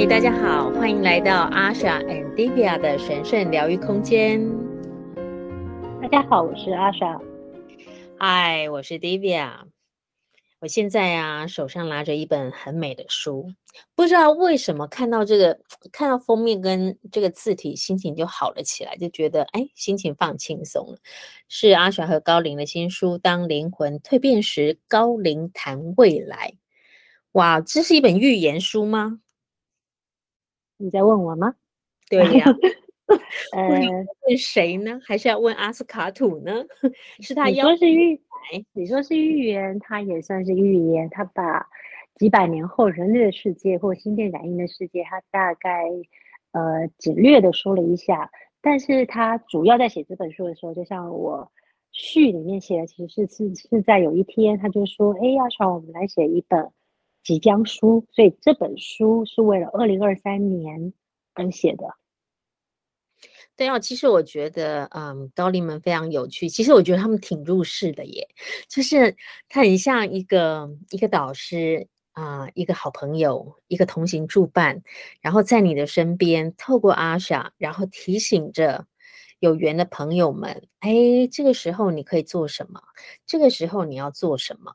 嗨，大家好，欢迎来到 Asha and Divya 的神圣疗愈空间。大家好，我是 Asha。嗨，我是 Divya。我现在啊，手上拿着一本很美的书，不知道为什么看到这个，看到封面跟这个字体，心情就好了起来，就觉得哎，心情放轻松了。是阿莎和高龄的新书《当灵魂蜕变时，高龄谈未来》。哇，这是一本预言书吗？你在问我吗？对呀。呃，问谁呢？还是要问阿斯卡土呢？是他要说是预，你说是预言，他也算是预言。他把几百年后人类的世界或心电感应的世界，他大概呃简略的说了一下。但是他主要在写这本书的时候，就像我序里面写的，其实是是是在有一天，他就说：“哎，要说我们来写一本即将书。”所以这本书是为了二零二三年而写的。对啊，其实我觉得，嗯，高灵们非常有趣。其实我觉得他们挺入世的耶，就是他很像一个一个导师啊、一个好朋友，一个同行助伴，然后在你的身边，透过阿莎，然后提醒着有缘的朋友们，哎，这个时候你可以做什么？这个时候你要做什么？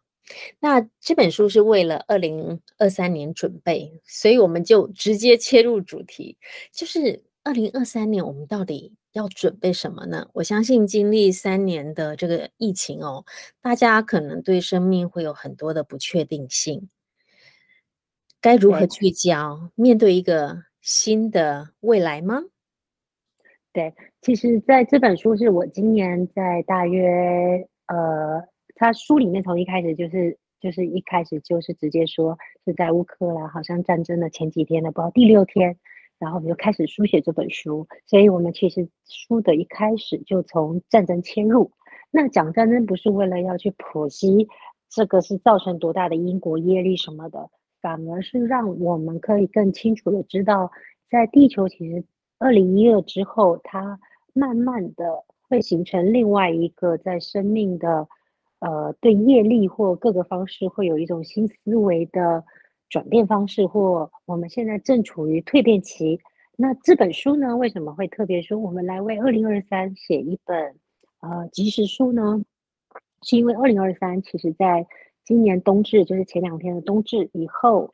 那这本书是为了二零二三年准备，所以我们就直接切入主题，就是。二零二三年，我们到底要准备什么呢？我相信经历三年的这个疫情哦，大家可能对生命会有很多的不确定性，该如何聚焦，面对一个新的未来吗？对，其实在这本书是我今年在大约呃，他书里面从一开始就是就是一开始就是直接说是在乌克兰好像战争的前几天的，不知道第六天。然后我们就开始书写这本书，所以我们其实书的一开始就从战争切入。那讲战争不是为了要去剖析这个是造成多大的因果业力什么的，反而是让我们可以更清楚的知道，在地球其实二零一二之后，它慢慢的会形成另外一个在生命的呃对业力或各个方式会有一种新思维的。转变方式，或我们现在正处于蜕变期。那这本书呢，为什么会特别说我们来为二零二三写一本呃即时书呢？是因为二零二三其实在今年冬至，就是前两天的冬至以后，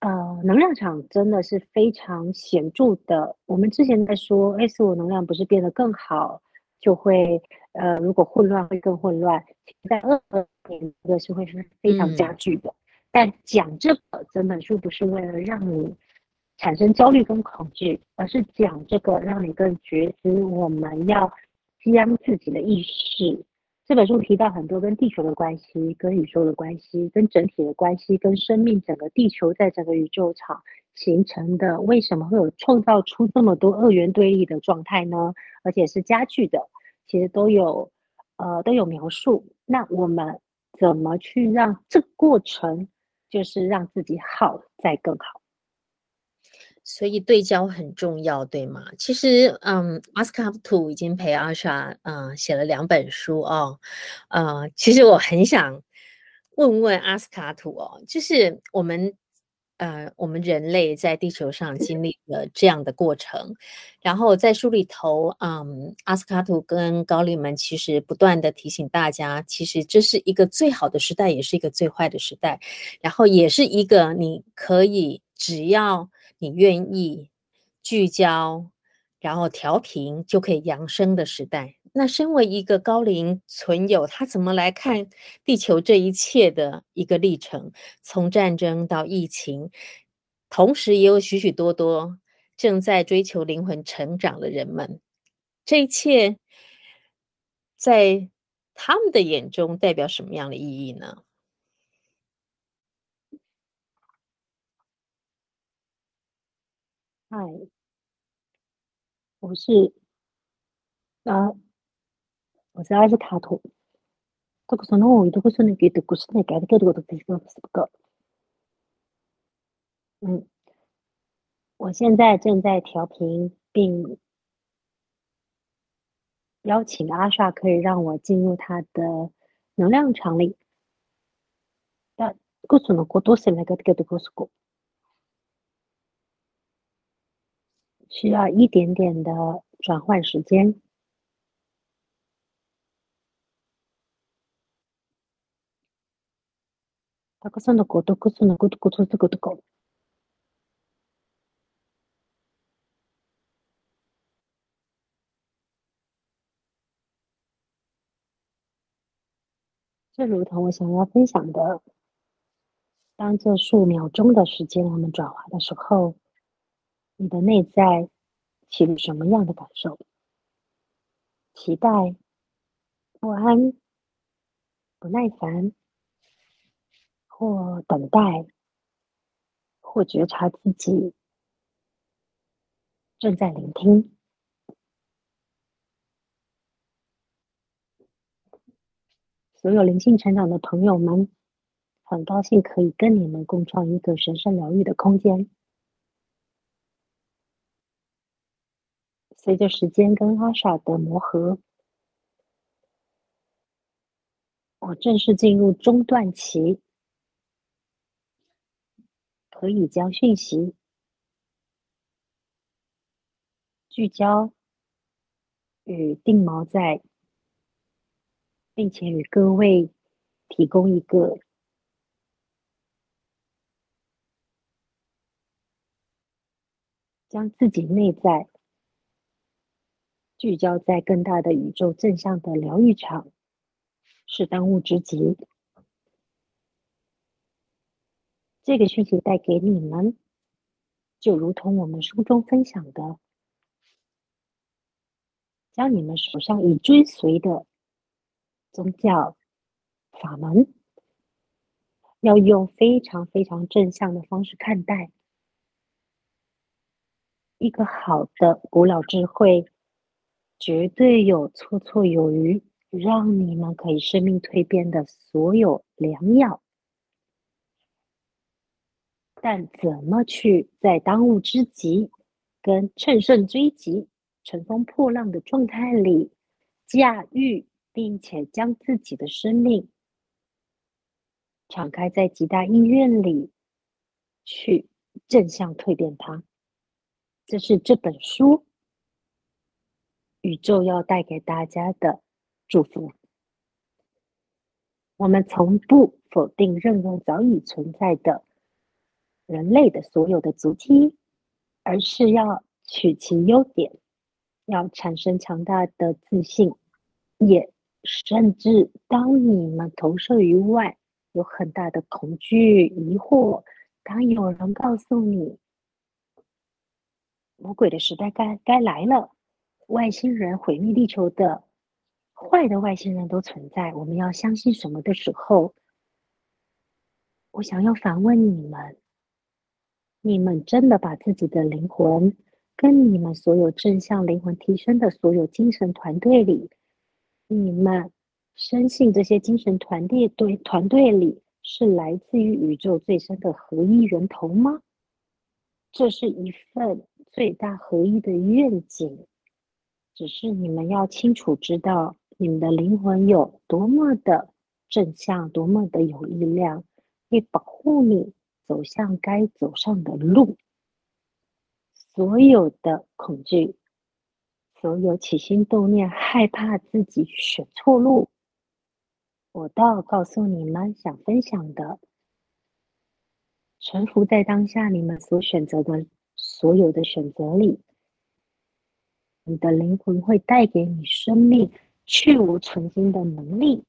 呃，能量场真的是非常显著的。我们之前在说 S 五能量不是变得更好，就会呃，如果混乱会更混乱。在二二年这个是会是非常加剧的。嗯但讲这个整本书不是为了让你产生焦虑跟恐惧，而是讲这个让你更觉知我们要将自己的意识。这本书提到很多跟地球的关系、跟宇宙的关系、跟整体的关系、跟生命整个地球在整个宇宙场形成的，为什么会有创造出这么多二元对立的状态呢？而且是加剧的，其实都有呃都有描述。那我们怎么去让这个过程？就是让自己好再更好，所以对焦很重要，对吗？其实，嗯，阿斯卡图已经陪阿莎，嗯，写了两本书哦，呃，其实我很想问问阿斯卡图哦，就是我们。呃，我们人类在地球上经历了这样的过程，然后在书里头，嗯，阿斯卡图跟高丽们其实不断的提醒大家，其实这是一个最好的时代，也是一个最坏的时代，然后也是一个你可以只要你愿意聚焦，然后调频就可以扬升的时代。那身为一个高龄存有，他怎么来看地球这一切的一个历程？从战争到疫情，同时也有许许多多正在追求灵魂成长的人们，这一切在他们的眼中代表什么样的意义呢？嗨，我是啊。我是阿斯卡图，这个是我一度不是那个的故事，那个的这个的这个这个，嗯，我现在正在调频，并邀请阿莎可以让我进入他的能量场里。那故事呢？过多是那个这个的故事过。需要一点点的转换时间。这如同我想要分享的，当这数秒钟的时间我们转化的时候，你的内在起了什么样的感受？期待、不安、不耐烦，或等待，或觉察自己正在聆听。所有灵性成长的朋友们，很高兴可以跟你们共创一个神圣疗愈的空间。随着时间跟阿莎的磨合，我正式进入中断期，可以将讯息聚焦与定锚在。并且与各位提供一个将自己内在聚焦在更大的宇宙正向的疗愈场，是当务之急。这个讯息带给你们，就如同我们书中分享的，将你们手上已追随的。宗教法门要用非常非常正向的方式看待。一个好的古老智慧，绝对有绰绰有余，让你们可以生命蜕变的所有良药。但怎么去在当务之急跟乘胜追击、乘风破浪的状态里驾驭？并且将自己的生命敞开在极大意愿里，去正向蜕变它。这是这本书宇宙要带给大家的祝福。我们从不否定任何早已存在的人类的所有的足迹，而是要取其优点，要产生强大的自信，也。甚至当你们投射于外，有很大的恐惧、疑惑，当有人告诉你魔鬼的时代该该来了，外星人毁灭地球的坏的外星人都存在，我们要相信什么的时候，我想要反问你们：你们真的把自己的灵魂跟你们所有正向灵魂提升的所有精神团队里？你们深信这些精神团队对团队里是来自于宇宙最深的合一源头吗？这是一份最大合一的愿景，只是你们要清楚知道你们的灵魂有多么的正向，多么的有力量，可以保护你走向该走上的路。所有的恐惧。所有起心动念，害怕自己选错路，我倒告诉你们，想分享的，臣服在当下，你们所选择的所有的选择里，你的灵魂会带给你生命去无存菁的能力，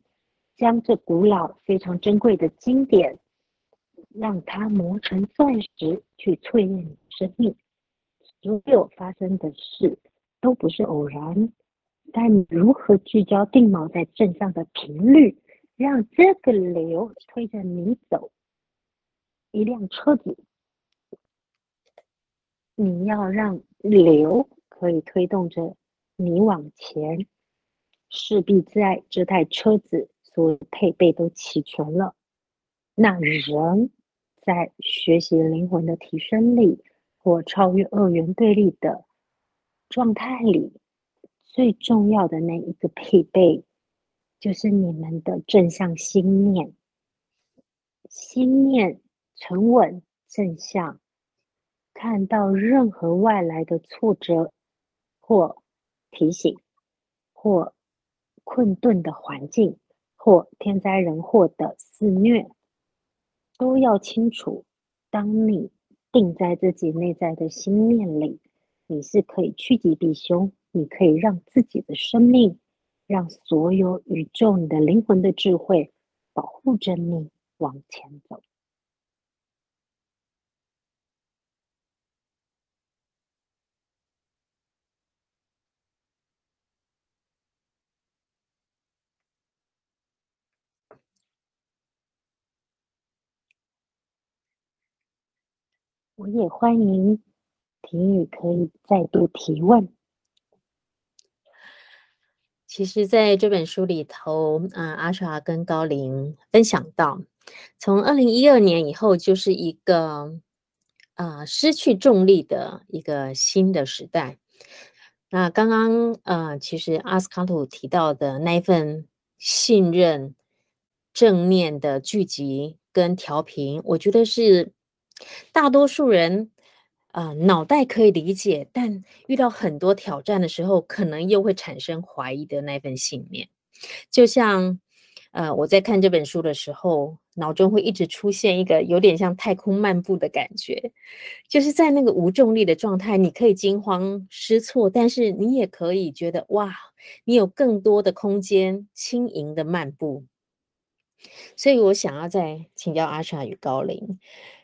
将这古老非常珍贵的经典，让它磨成钻石，去淬炼你生命。所有发生的事。都不是偶然，但你如何聚焦定锚在正向的频率，让这个流推着你走？一辆车子，你要让流可以推动着你往前，势必在这台车子所有配备都齐全了。那人在学习灵魂的提升里，或超越二元对立的。状态里最重要的那一个配备，就是你们的正向心念。心念沉稳正向，看到任何外来的挫折或提醒，或困顿的环境，或天灾人祸的肆虐，都要清楚，当你定在自己内在的心念里，你是可以趋吉避凶，你可以让自己的生命，让所有宇宙、你的灵魂的智慧保护着你往前走。我也欢迎婷雨可以再度提问。其实，在这本书里头，啊，阿莎跟高林分享到，从二零一二年以后，就是一个啊失去重力的一个新的时代。那刚刚呃，其实阿斯卡图提到的那一份信任、正念的聚集跟调频，我觉得是。大多数人，啊、脑袋可以理解，但遇到很多挑战的时候，可能又会产生怀疑的那份信念。就像，呃，我在看这本书的时候，脑中会一直出现一个有点像太空漫步的感觉，就是在那个无重力的状态，你可以惊慌失措，但是你也可以觉得哇，你有更多的空间，轻盈的漫步。所以我想要再请教阿莎与高灵。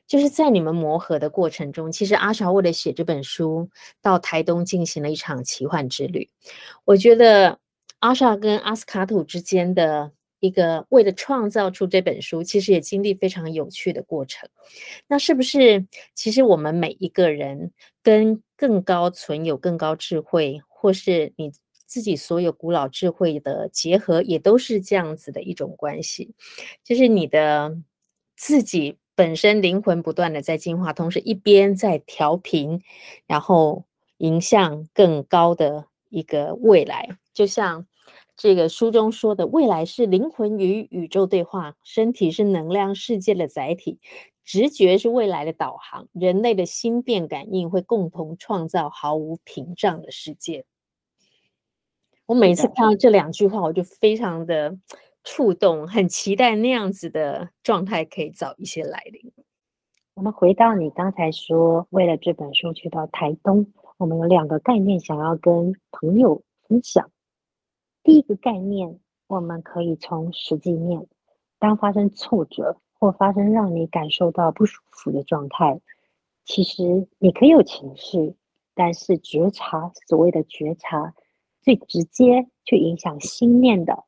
就是在你们磨合的过程中，其实阿莎为了写这本书，到台东进行了一场奇幻之旅。我觉得阿莎跟阿斯卡土之间的一个为了创造出这本书，其实也经历非常有趣的过程。那是不是其实我们每一个人跟更高存有更高智慧，或是你自己所有古老智慧的结合，也都是这样子的一种关系？就是你的自己。本身灵魂不断的在进化，同时一边在调频，然后迎向更高的一个未来。就像这个书中说的，未来是灵魂与宇宙对话，身体是能量世界的载体，直觉是未来的导航，人类的心电感应会共同创造毫无屏障的世界。我每次看到这两句话，我就非常的。触动，很期待那样子的状态可以早一些来临。我们回到你刚才说，为了这本书去到台东，我们有两个概念想要跟朋友分享。第一个概念，我们可以从实际面，当发生挫折或发生让你感受到不舒服的状态，其实你可以有情绪，但是觉察，所谓的觉察，最直接去影响心念的。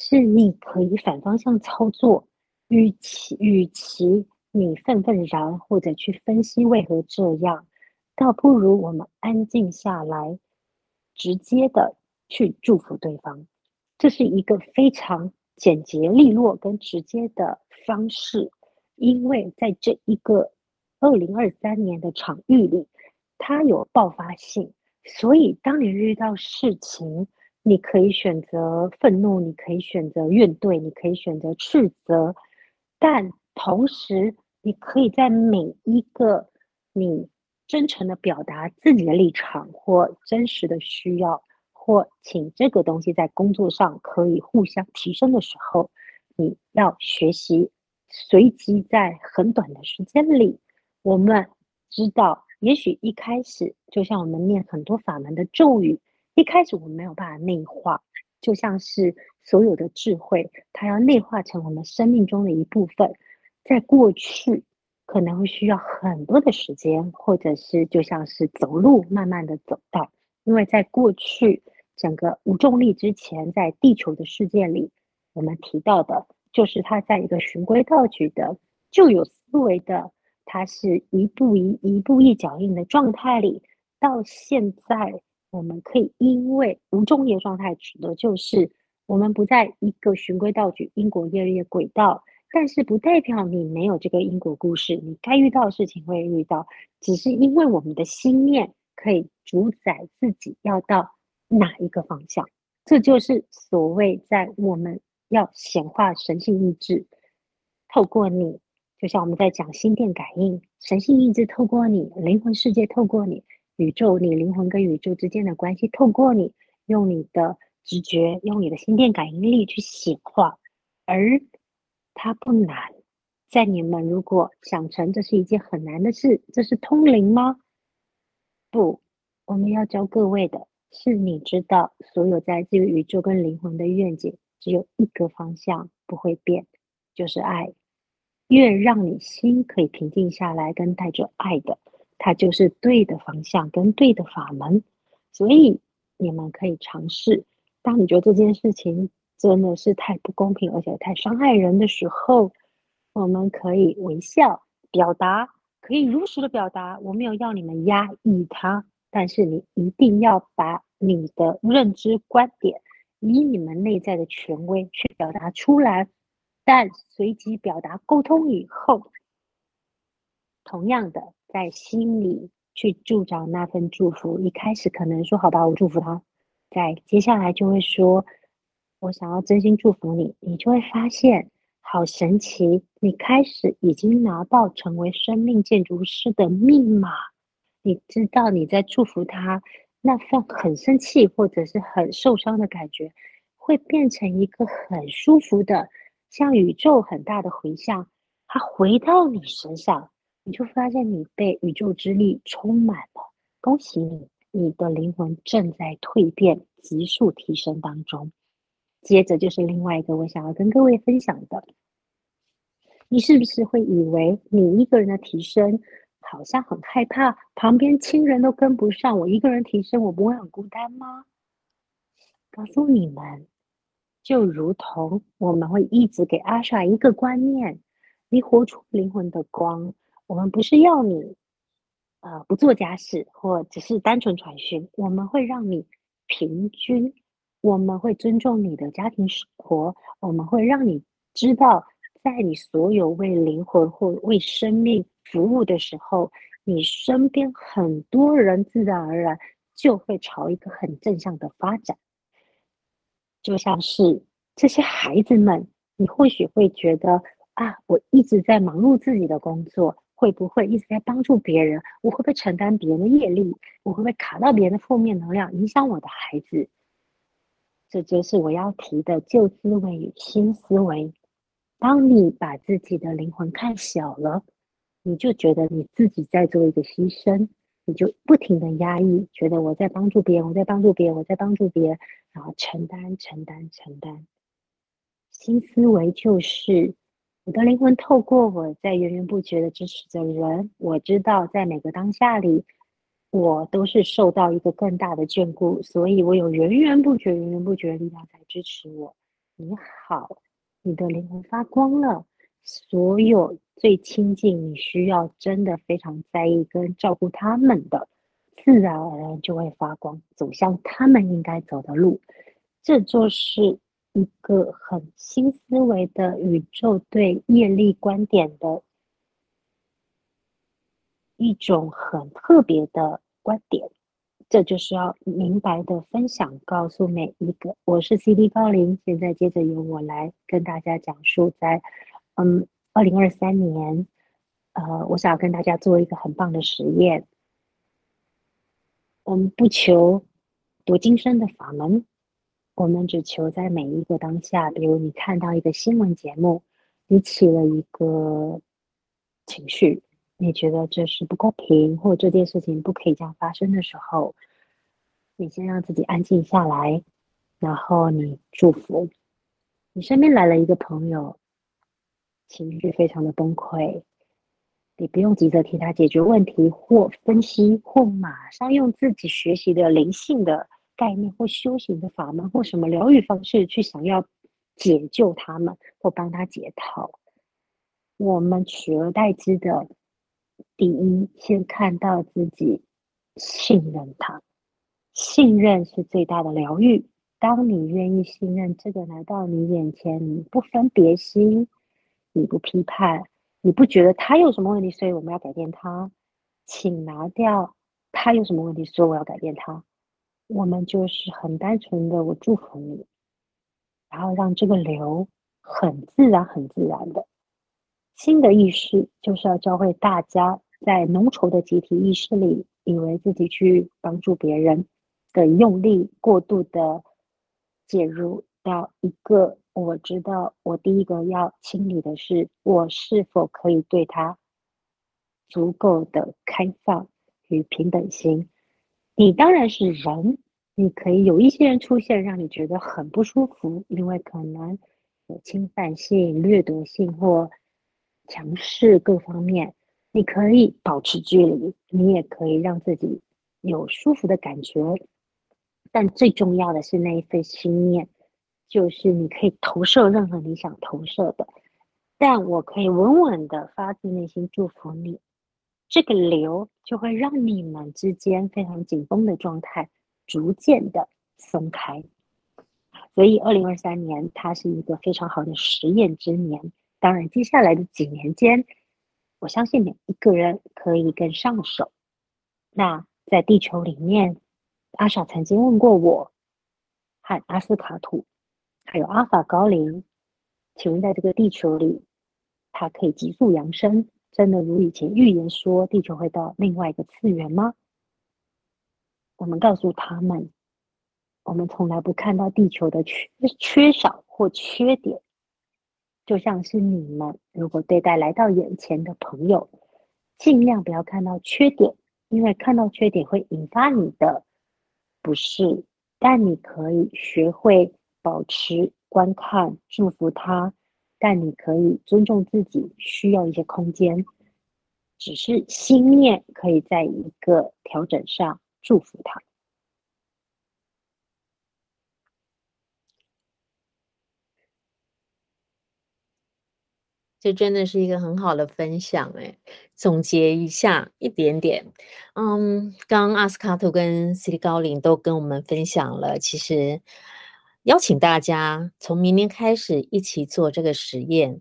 是你可以反方向操作，与其与其你愤愤然或者去分析为何这样，倒不如我们安静下来，直接的去祝福对方。这是一个非常简洁利落跟直接的方式，因为在这一个二零二三年的场域里，它有爆发性，所以当你遇到事情。你可以选择愤怒，你可以选择怨怼，你可以选择斥责，但同时，你可以在每一个你真诚的表达自己的立场或真实的需要，或请这个东西在工作上可以互相提升的时候，你要学习随机在很短的时间里，我们知道，也许一开始就像我们念很多法门的咒语。一开始我们没有办法内化，就像是所有的智慧，它要内化成我们生命中的一部分。在过去可能会需要很多的时间，或者是就像是走路慢慢的走到，因为在过去整个无重力之前，在地球的世界里，我们提到的就是它在一个循规蹈矩的旧有思维的，它是一步一一步一脚印的状态里，到现在。我们可以因为无重力状态，指的就是我们不在一个循规蹈矩、因果业力轨道，但是不代表你没有这个因果故事，你该遇到的事情会遇到，只是因为我们的心念可以主宰自己要到哪一个方向，这就是所谓在我们要显化神性意志，透过你就像我们在讲心电感应，神性意志透过你，灵魂世界透过你，宇宙你灵魂跟宇宙之间的关系透过你，用你的直觉，用你的心电感应力去显化，而它不难。在你们如果想成这是一件很难的事，这是通灵吗？不，我们要教各位的是，你知道所有在这个宇宙跟灵魂的愿景，只有一个方向不会变，就是爱。越让你心可以平静下来，跟带着爱的，它就是对的方向跟对的法门。所以你们可以尝试，当你觉得这件事情真的是太不公平，而且太伤害人的时候。我们可以微笑表达，可以如实的表达。我没有要你们压抑它，但是你一定要把你的认知观点，以你们内在的权威去表达出来。但随即表达沟通以后，同样的在心里去助长那份祝福。一开始可能说好吧，我祝福他，在接下来就会说，我想要真心祝福你，你就会发现。好神奇！你开始已经拿到成为生命建筑师的密码。你知道你在祝福他那份很生气或者是很受伤的感觉，会变成一个很舒服的，像宇宙很大的回响，它回到你身上，你就发现你被宇宙之力充满了。恭喜你，你的灵魂正在蜕变、急速提升当中。接着就是另外一个我想要跟各位分享的，你是不是会以为你一个人的提升好像很害怕，旁边亲人都跟不上，我一个人提升，我不会很孤单吗？告诉你们，就如同我们会一直给阿莎一个观念，你活出灵魂的光，我们不是要你，呃，不做家事或只是单纯传讯，我们会让你平均。我们会尊重你的家庭生活，我们会让你知道，在你所有为灵魂或为生命服务的时候，你身边很多人自然而然就会朝一个很正向的发展。就像是这些孩子们，你或许会觉得啊，我一直在忙碌自己的工作，会不会一直在帮助别人？我会不会承担别人的业力？我会不会卡到别人的负面能量，影响我的孩子？这就是我要提的旧思维与新思维。当你把自己的灵魂看小了，你就觉得你自己在做一个牺牲，你就不停的压抑，觉得我在帮助别人，我在帮助别人，我在帮助别人，然后承担、承担、承担。新思维就是我的灵魂透过我在源源不绝的支持着人，我知道在每个当下里。我都是受到一个更大的眷顾，所以我有源源不绝、源源不绝的力量在支持我。你好，你的灵魂发光了，所有最亲近、你需要真的非常在意跟照顾他们的，自然而然就会发光，走向他们应该走的路。这就是一个很新思维的宇宙对业力观点的。一种很特别的观点，这就是要明白的分享，告诉每一个。我是 CD 高林，现在接着由我来跟大家讲述，在嗯二零二三年，呃，我想要跟大家做一个很棒的实验。我们不求多精深的法门，我们只求在每一个当下，比如你看到一个新闻节目，你起了一个情绪。你觉得这是不公平，或这件事情不可以这样发生的时候，你先让自己安静下来，然后你祝福。你身边来了一个朋友，情绪非常的崩溃，你不用急着替他解决问题，或分析，或马上用自己学习的灵性的概念，或修行的法门，或什么疗愈方式去想要解救他们，或帮他解套。我们取而代之的。第一，先看到自己信任他，信任是最大的疗愈。当你愿意信任这个来到你眼前，你不分别心，你不批判，你不觉得他有什么问题，所以我们要改变他，请拿掉他有什么问题，所以我要改变他。我们就是很单纯的，我祝福你，然后让这个流很自然、很自然的。新的意识就是要教会大家，在浓稠的集体意识里，以为自己去帮助别人的用力过度的介入，到一个我知道，我第一个要清理的是，我是否可以对他足够的开放与平等心。你当然是人，你可以有一些人出现让你觉得很不舒服，因为可能有侵犯性、掠夺性或。强势各方面，你可以保持距离，你也可以让自己有舒服的感觉。但最重要的是那一份心念，就是你可以投射任何你想投射的。但我可以稳稳的发自内心祝福你，这个流就会让你们之间非常紧绷的状态逐渐的松开。所以，二零二三年它是一个非常好的实验之年。当然，接下来的几年间，我相信每一个人可以更上手。那在地球里面，阿莎曾经问过我，和阿斯卡图，还有阿法高林，请问在这个地球里，它可以急速扬升，真的如以前预言说，地球会到另外一个次元吗？我们告诉他们，我们从来不看到地球的缺缺少或缺点。就像是你们如果对待来到眼前的朋友，尽量不要看到缺点，因为看到缺点会引发你的不适。但你可以学会保持观看，祝福他。但你可以尊重自己，需要一些空间，只是心念可以在一个调整上祝福他。这真的是一个很好的分享哎，总结一下一点点，嗯，刚阿斯卡图跟西里高林都跟我们分享了，其实邀请大家从明年开始一起做这个实验。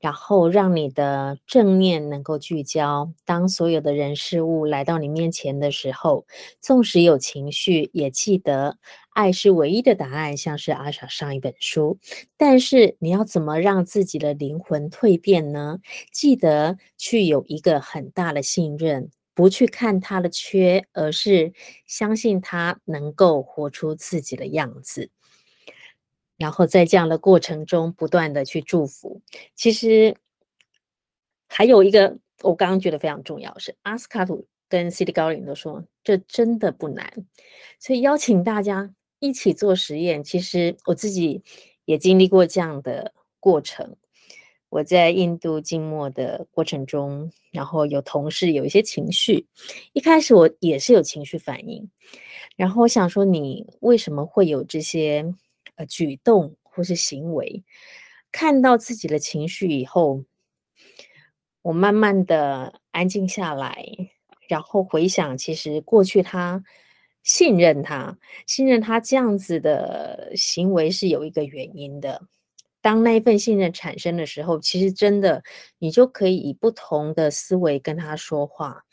然后让你的正念能够聚焦。当所有的人事物来到你面前的时候，纵使有情绪，也记得爱是唯一的答案。像是阿莎上一本书，但是你要怎么让自己的灵魂蜕变呢？记得去有一个很大的信任，不去看他的缺，而是相信他能够活出自己的样子。然后在这样的过程中，不断的去祝福。其实还有一个，我刚刚觉得非常重要是，阿斯卡图跟西里高灵都说，这真的不难。所以邀请大家一起做实验。其实我自己也经历过这样的过程。我在印度静默的过程中，然后有同事有一些情绪，一开始我也是有情绪反应。然后我想说，你为什么会有这些？呃，举动或是行为，看到自己的情绪以后，我慢慢的安静下来，然后回想，其实过去他信任他，信任他这样子的行为是有一个原因的。当那一份信任产生的时候，其实真的你就可以以不同的思维跟他说话，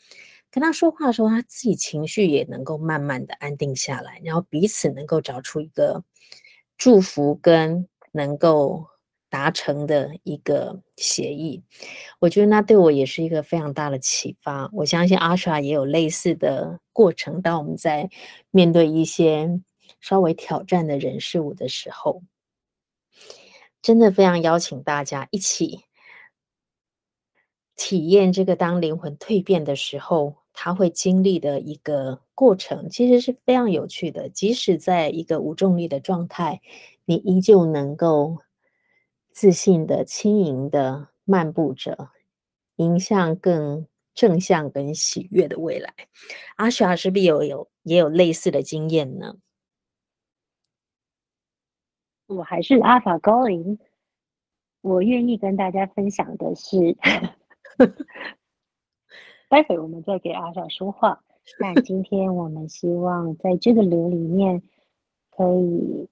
跟他说话的时候，他自己情绪也能够慢慢的安定下来，然后彼此能够找出一个。祝福跟能够达成的一个协议，我觉得那对我也是一个非常大的启发。我相信阿莎也有类似的过程。当我们在面对一些稍微挑战的人事物的时候，真的非常邀请大家一起体验这个当灵魂蜕变的时候，他会经历的一个过程，其实是非常有趣的。即使在一个无重力的状态，你依旧能够自信的、轻盈的漫步着，迎向更正向、跟喜悦的未来。阿莎是不是有有也有类似的经验呢？我还是阿法高灵，我愿意跟大家分享的是。待会我们再给阿莎说话，那今天我们希望在这个流里面，可以，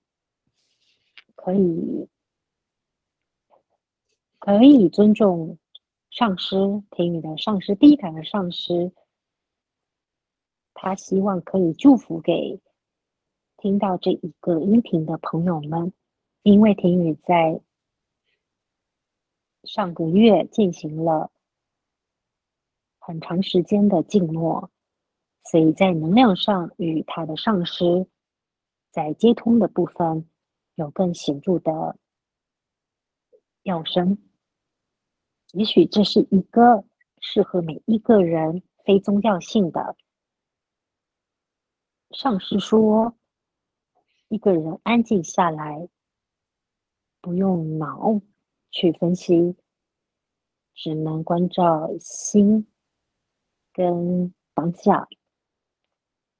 可以，可以尊重上师，听你的上师，第一感的上师，他希望可以祝福给听到这一个音频的朋友们，因为婷雨在上个月进行了很长时间的静默，所以在能量上与他的上师在接通的部分有更显著的跃升。也许这是一个适合每一个人非宗教性的。上师说，一个人安静下来，不用脑去分析，只能关照心跟当下。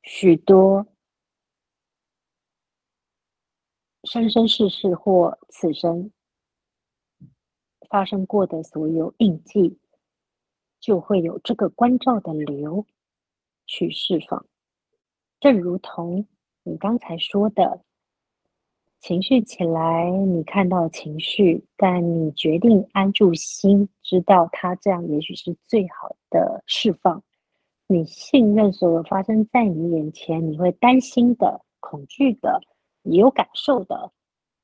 许多生生世世或此生。发生过的所有印记，就会有这个关照的流去释放。正如同你刚才说的，情绪起来，你看到情绪，但你决定安住心，知道它这样也许是最好的释放。你信任所有发生在你眼前，你会担心的、恐惧的、有感受的，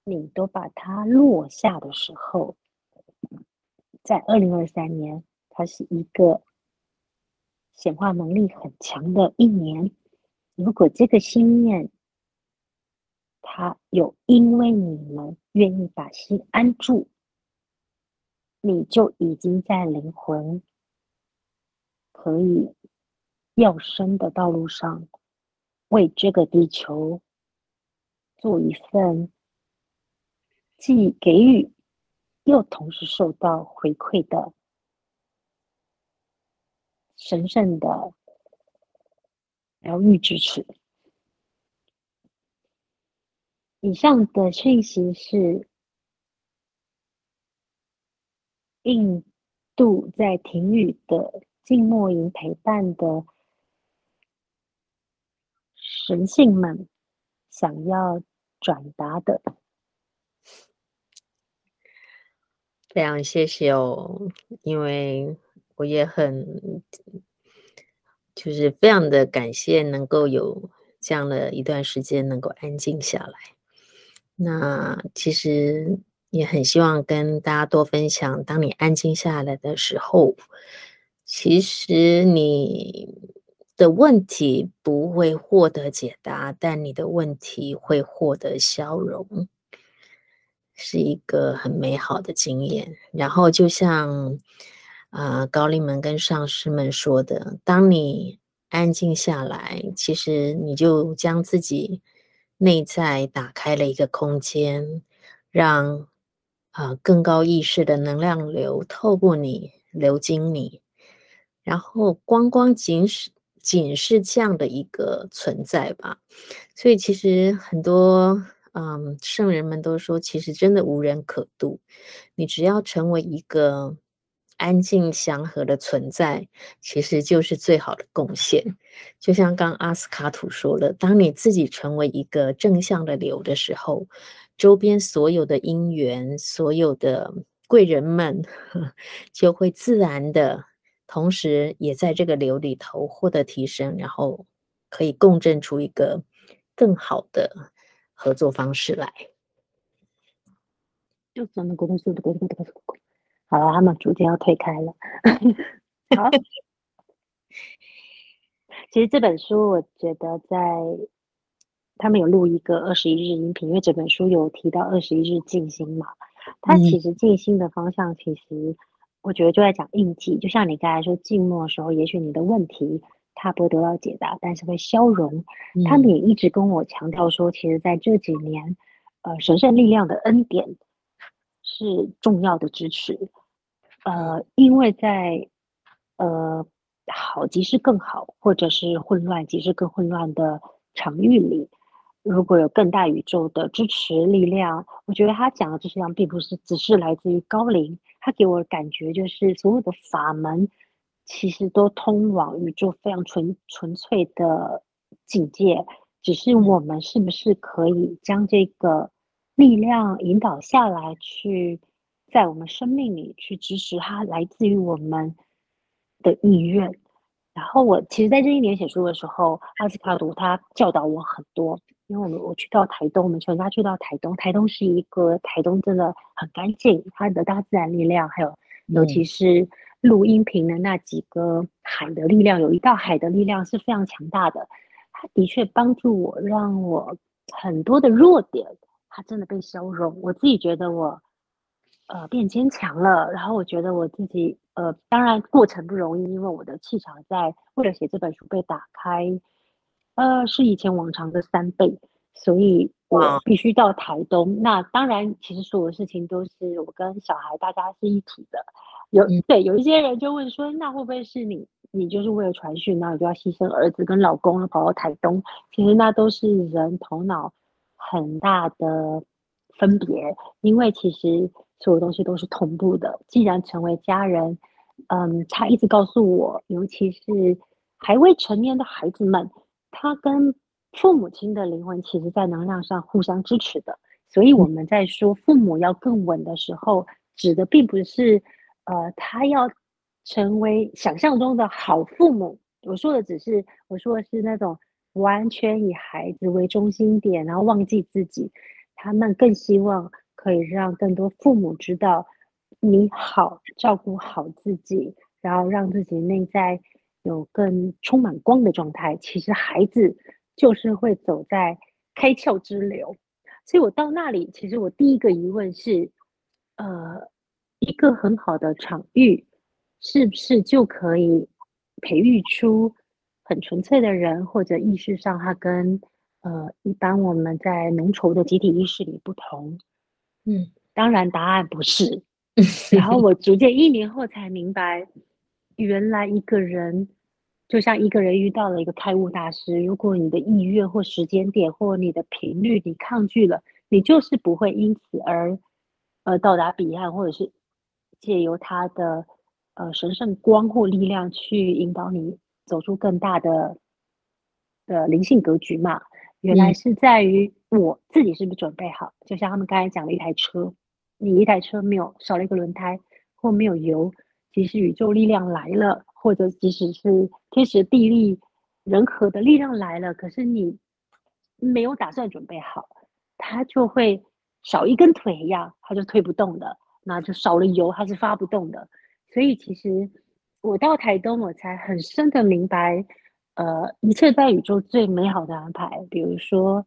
你都把它落下的时候。在二零二三年，它是一个显化能力很强的一年。如果这个心念，它有因为你们愿意把心安住，你就已经在灵魂可以要生的道路上，为这个地球做一份既给予。又同时受到回馈的神圣的疗愈支持。以上的讯息是印度在停雨的静默营陪伴的神性们想要转达的。非常谢谢哦，因为我也很，就是非常的感谢能够有这样的一段时间能够安静下来。那其实也很希望跟大家多分享，当你安静下来的时候，其实你的问题不会获得解答，但你的问题会获得消融。是一个很美好的经验。然后，就像啊、高丽们跟上师们说的，当你安静下来，其实你就将自己内在打开了一个空间，让啊、更高意识的能量流透过你流经你。然后，光光仅是仅是这样的一个存在吧。所以，其实很多。嗯，圣人们都说，其实真的无人可渡。你只要成为一个安静祥和的存在，其实就是最好的贡献。就像刚阿斯卡图说了，当你自己成为一个正向的流的时候，周边所有的因缘、所有的贵人们，就会自然的，同时也在这个流里头获得提升，然后可以共振出一个更好的。合作方式来，就怎么公司的好了，他们逐渐要推开了。好，其实这本书我觉得在他们有录一个二十一日音频，因为这本书有提到二十一日静心嘛。它其实静心的方向，其实我觉得就在讲印记，就像你刚才说静默的时候，也许你的问题。它不会得到解答，但是会消融。他们也一直跟我强调说，其实在这几年，呃，神圣力量的恩典是重要的支持。呃，因为在呃好即是更好，或者是混乱即是更混乱的场域里，如果有更大宇宙的支持力量，我觉得他讲的这些量，并不是只是来自于高灵，他给我的感觉就是所有的法门。其实都通往宇宙非常纯纯粹的境界，只是我们是不是可以将这个力量引导下来，去在我们生命里去支持它，来自于我们的意愿。然后我其实，在这一年写书的时候，阿斯卡图他教导我很多，因为我们我去到台东，我们全家去到台东，台东是一个台东真的很干净，它的大自然力量，还有尤其是录音屏的那几个海的力量，有一道海的力量是非常强大的，它的确帮助我，让我很多的弱点，它真的被消融，我自己觉得我呃变坚强了，然后我觉得我自己呃，当然过程不容易，因为我的气场在为了写这本书被打开。呃，是以前往常的三倍，所以我必须到台东。那当然，其实所有事情都是我跟小孩大家是一体的。有、嗯、对，有一些人就问说，那会不会是你？你就是为了传讯，然后你就要牺牲儿子跟老公，跑到台东？其实那都是人头脑很大的分别，因为其实所有东西都是同步的。既然成为家人，嗯，他一直告诉我，尤其是还未成年的孩子们。他跟父母亲的灵魂，其实在能量上互相支持的，所以我们在说父母要更稳的时候，指的并不是，呃，他要成为想象中的好父母。我说的只是，我说的是那种完全以孩子为中心点，然后忘记自己。他们更希望可以让更多父母知道，你好，照顾好自己，然后让自己内在。有更充满光的状态，其实孩子就是会走在开窍之流。所以我到那里，其实我第一个疑问是：呃，一个很好的场域，是不是就可以培育出很纯粹的人，或者意识上他跟呃一般我们在浓稠的集体意识里不同？嗯，当然答案不是。然后我逐渐一年后才明白。原来一个人就像一个人遇到了一个开悟大师，如果你的意愿或时间点或你的频率你抗拒了，你就是不会因此而呃到达彼岸，或者是借由他的呃神圣光或力量去引导你走出更大的的灵性格局嘛。原来是在于我自己是不是准备好，就像他们刚才讲的一台车，你一台车没有少了一个轮胎或没有油。即使宇宙力量来了，或者即使是天时地利人和的力量来了，可是你没有打算准备好，它就会少一根腿一样，它就推不动的，那就少了油，它是发不动的。所以其实我到台东，我才很深的明白，呃，一切在宇宙最美好的安排。比如说，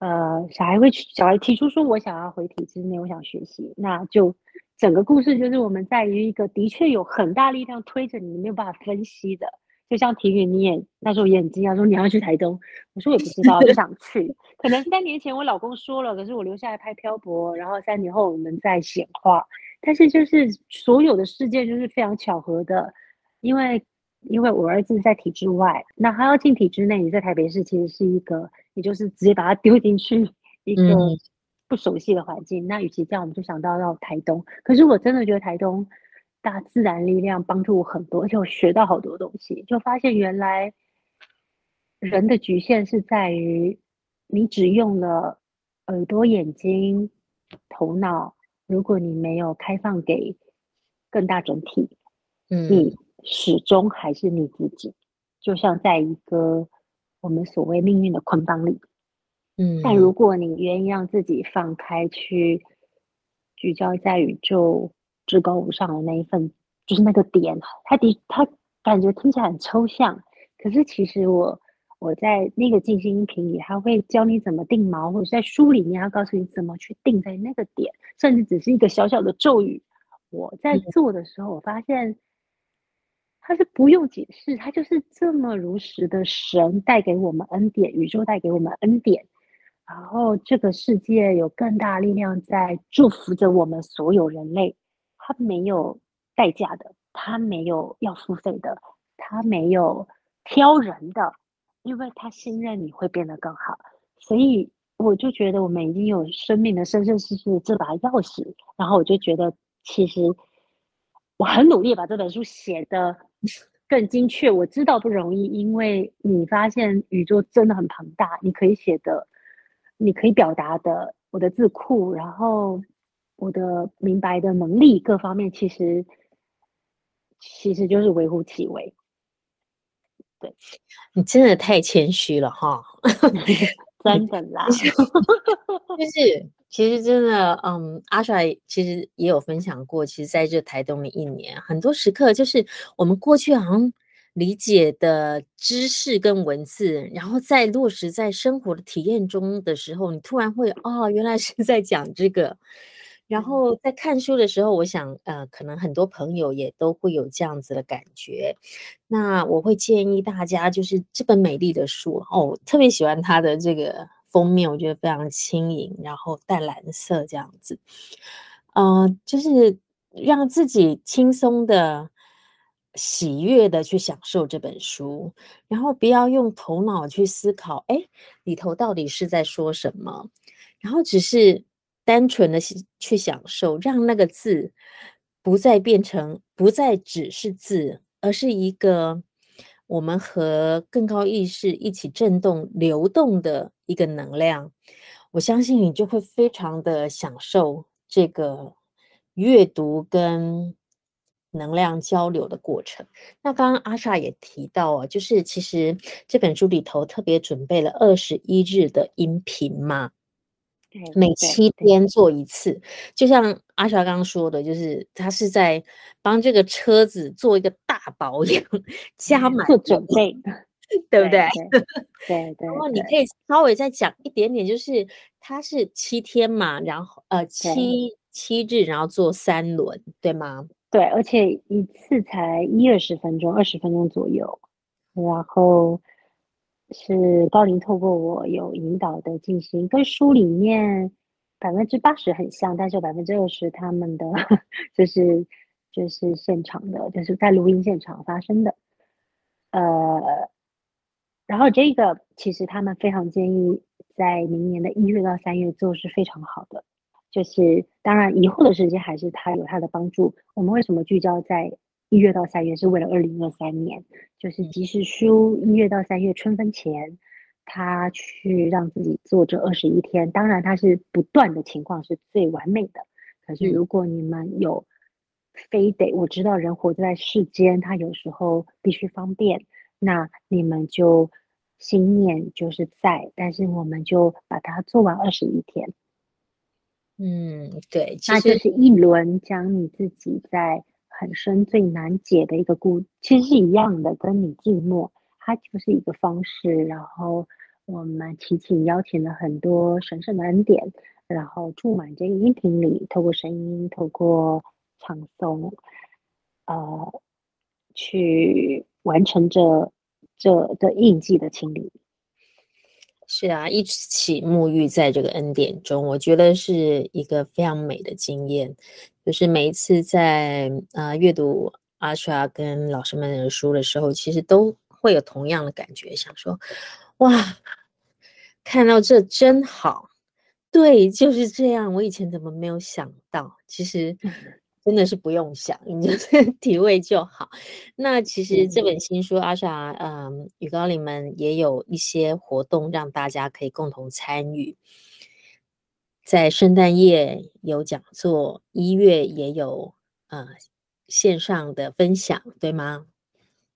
呃，小孩会小孩提出说，我想要回体制内，我想学习，那就。整个故事就是我们在于一个的确有很大力量推着你，没有办法分析的。就像体育，你也那时候眼睛啊，说你要去台东，我说我也不知道，就想去。可能三年前我老公说了，可是我留下来拍漂泊，然后三年后我们再显化。但是就是所有的事件就是非常巧合的，因为因为我儿子在体制外，那他要进体制内，你在台北市其实是一个，也就是直接把他丢进去一个。嗯不熟悉的环境，那与其这样，我们就想到到台东。可是我真的觉得台东大自然力量帮助我很多，而且我学到好多东西，就发现原来人的局限是在于你只用了耳朵、眼睛、头脑，如果你没有开放给更大整体，嗯，你始终还是你自己，就像在一个我们所谓命运的捆绑里。嗯，但如果你愿意让自己放开，去聚焦在宇宙至高无上的那一份，就是那个点，它的它感觉听起来很抽象，可是其实我我在那个静心音频里，他会教你怎么定锚，或者在书里面要告诉你怎么去定在那个点，甚至只是一个小小的咒语。我在做的时候，我发现它是不用解释，它就是这么如实的神带给我们恩典，宇宙带给我们恩典。然后，这个世界有更大力量在祝福着我们所有人类，它没有代价的，它没有要付费的，它没有挑人的，因为它信任你会变得更好。所以，我就觉得我们已经有生命的生生世世这把钥匙。然后，我就觉得其实我很努力把这本书写得更精确。我知道不容易，因为你发现宇宙真的很庞大，你可以写的。你可以表达的，我的字库，然后我的明白的能力各方面，其实其实就是微乎其微。对，你真的太谦虚了哈，真的啦，就是其实真的，嗯，阿帅其实也有分享过，其实在这台东的一年，很多时刻就是我们过去好像理解的知识跟文字，然后在落实在生活的体验中的时候，你突然会哦，原来是 在讲这个。然后在看书的时候，我想，呃，可能很多朋友也都会有这样子的感觉。那我会建议大家，就是这本美丽的书哦，我特别喜欢它的这个封面，我觉得非常轻盈，然后淡蓝色这样子，呃，就是让自己轻松的、喜悦的去享受这本书，然后不要用头脑去思考，哎，里头到底是在说什么，然后只是。单纯的去享受，让那个字不再变成，不再只是字，而是一个我们和更高意识一起震动、流动的一个能量。我相信你就会非常的享受这个阅读跟能量交流的过程。那刚刚阿莎也提到啊，就是其实这本书里头特别准备了二十一日的音频嘛。每七天做一次，就像阿莎刚刚说的，就是他是在帮这个车子做一个大保养，加满做准备，对不对？对 对，对。然后你可以稍微再讲一点点，就是它是七天嘛，然后呃七七日，然后做三轮，对吗？对，而且一次才一二十分钟，二十分钟左右，然后。是高灵透过我有引导的进行，跟书里面百分之八十很像，但是有百分之二十他们的就是就是现场的，就是在录音现场发生的。呃，然后这个其实他们非常建议在明年的一月到三月做是非常好的，就是当然以后的时间还是它有它的帮助。我们为什么聚焦在？一月到三月是为了二零二三年，就是即时书一月到三月春分前，他去让自己做这二十一天。当然，他是不断的情况是最完美的。可是，如果你们有非得，我知道人活在世间，他有时候必须方便，那你们就心念就是在，但是我们就把它做完二十一天。嗯，对，那就是一轮将你自己在。很深最难解的一个故，其实是一样的，跟你静默，它就是一个方式。然后我们祈请邀请了很多神圣的恩典，然后注满这个音频里，透过声音，透过唱诵，呃，去完成这这的印记的清理。是啊，一起沐浴在这个恩典中，我觉得是一个非常美的经验。就是每一次在啊、呃、阅读阿莎跟老师们的书的时候，其实都会有同样的感觉，想说哇，看到这真好，对，就是这样。我以前怎么没有想到？其实。真的是不用想，你就 是体会就好。那其实这本新书，阿莎，嗯，与高灵们也有一些活动，让大家可以共同参与。在圣诞夜有讲座，一月也有呃线上的分享，对吗？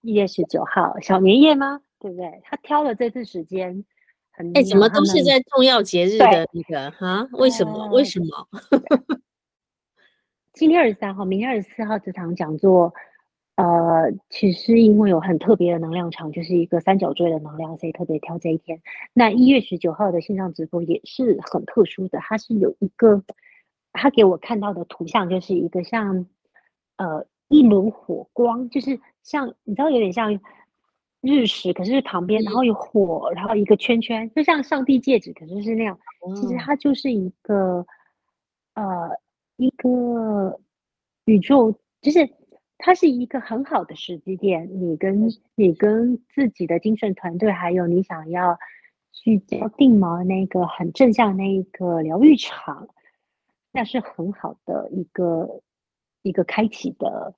一月十九号小年夜吗？对不对？他挑了这次时间，哎，怎么都是在重要节日的那个哈？为什么？呃、为什么？今天二十三号，明天二十四号这场讲座，呃，其实因为有很特别的能量场，就是一个三角锥的能量，所以特别挑这一天。那一月十九号的线上直播也是很特殊的，它是有一个，他给我看到的图像就是一个像，呃，一轮火光，就是像你知道有点像日食，可是旁边然后有火，然后一个圈圈，就像上帝戒指，可是是那样。其实它就是一个，呃。一个宇宙，就是它是一个很好的时机点。你跟你跟自己的精神团队，还有你想要聚焦定锚那个很正向那一个疗愈场，那是很好的一个一个开启的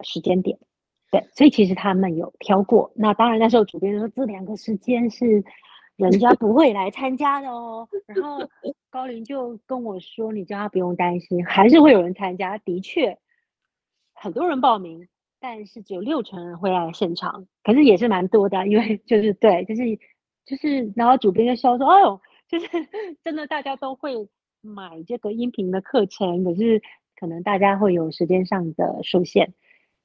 时间点。对，所以其实他们有挑过。那当然那时候主编说这两个时间是。人家不会来参加的哦，然后高林就跟我说：“你叫他不用担心，还是会有人参加。的确，很多人报名，但是只有六成人会来现场，可是也是蛮多的，因为就是对，就是就是然后主编就笑说，哎呦，就是 真的大家都会买这个音频的课程，可是可能大家会有时间上的受限。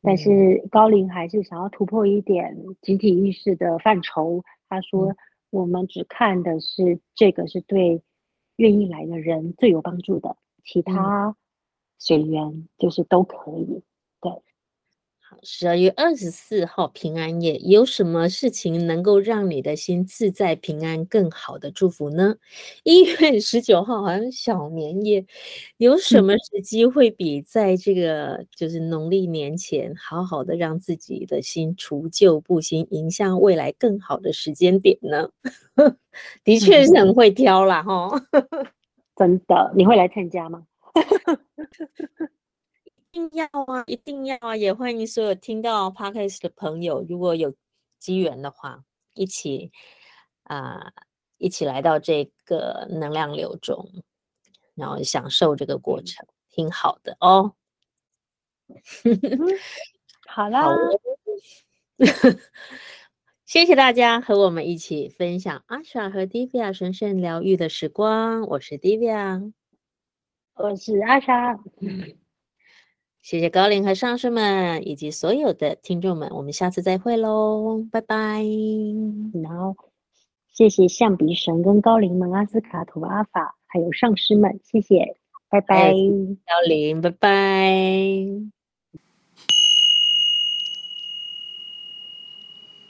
但是高灵还是想要突破一点集体意识的范畴。他说：“我们只看的是这个是对愿意来的人最有帮助的，其他随缘就是都可以。”对。十二月二十四号平安夜，有什么事情能够让你的心自在平安更好的祝福呢？一月十九号好像小年夜，有什么时机会比在这个就是农历年前，好好的让自己的心除旧布新，迎向未来更好的时间点呢？的确是很 会挑啦，哈，真的，你会来参加吗？一定要啊！一定要啊！也欢迎所有听到 Podcast 的朋友，如果有机缘的话，一起啊、呃，一起来到这个能量流中，然后享受这个过程，挺好的哦。好啦，好 谢谢大家和我们一起分享 Asha 和 Divya 神圣疗愈的时光。我是 Divya，我是 Asha。谢谢高龄和上师们，以及所有的听众们，我们下次再会喽，拜拜。然后谢谢象鼻神跟高龄们，阿斯卡图阿法，还有上师们，谢谢，拜拜。高龄，拜拜。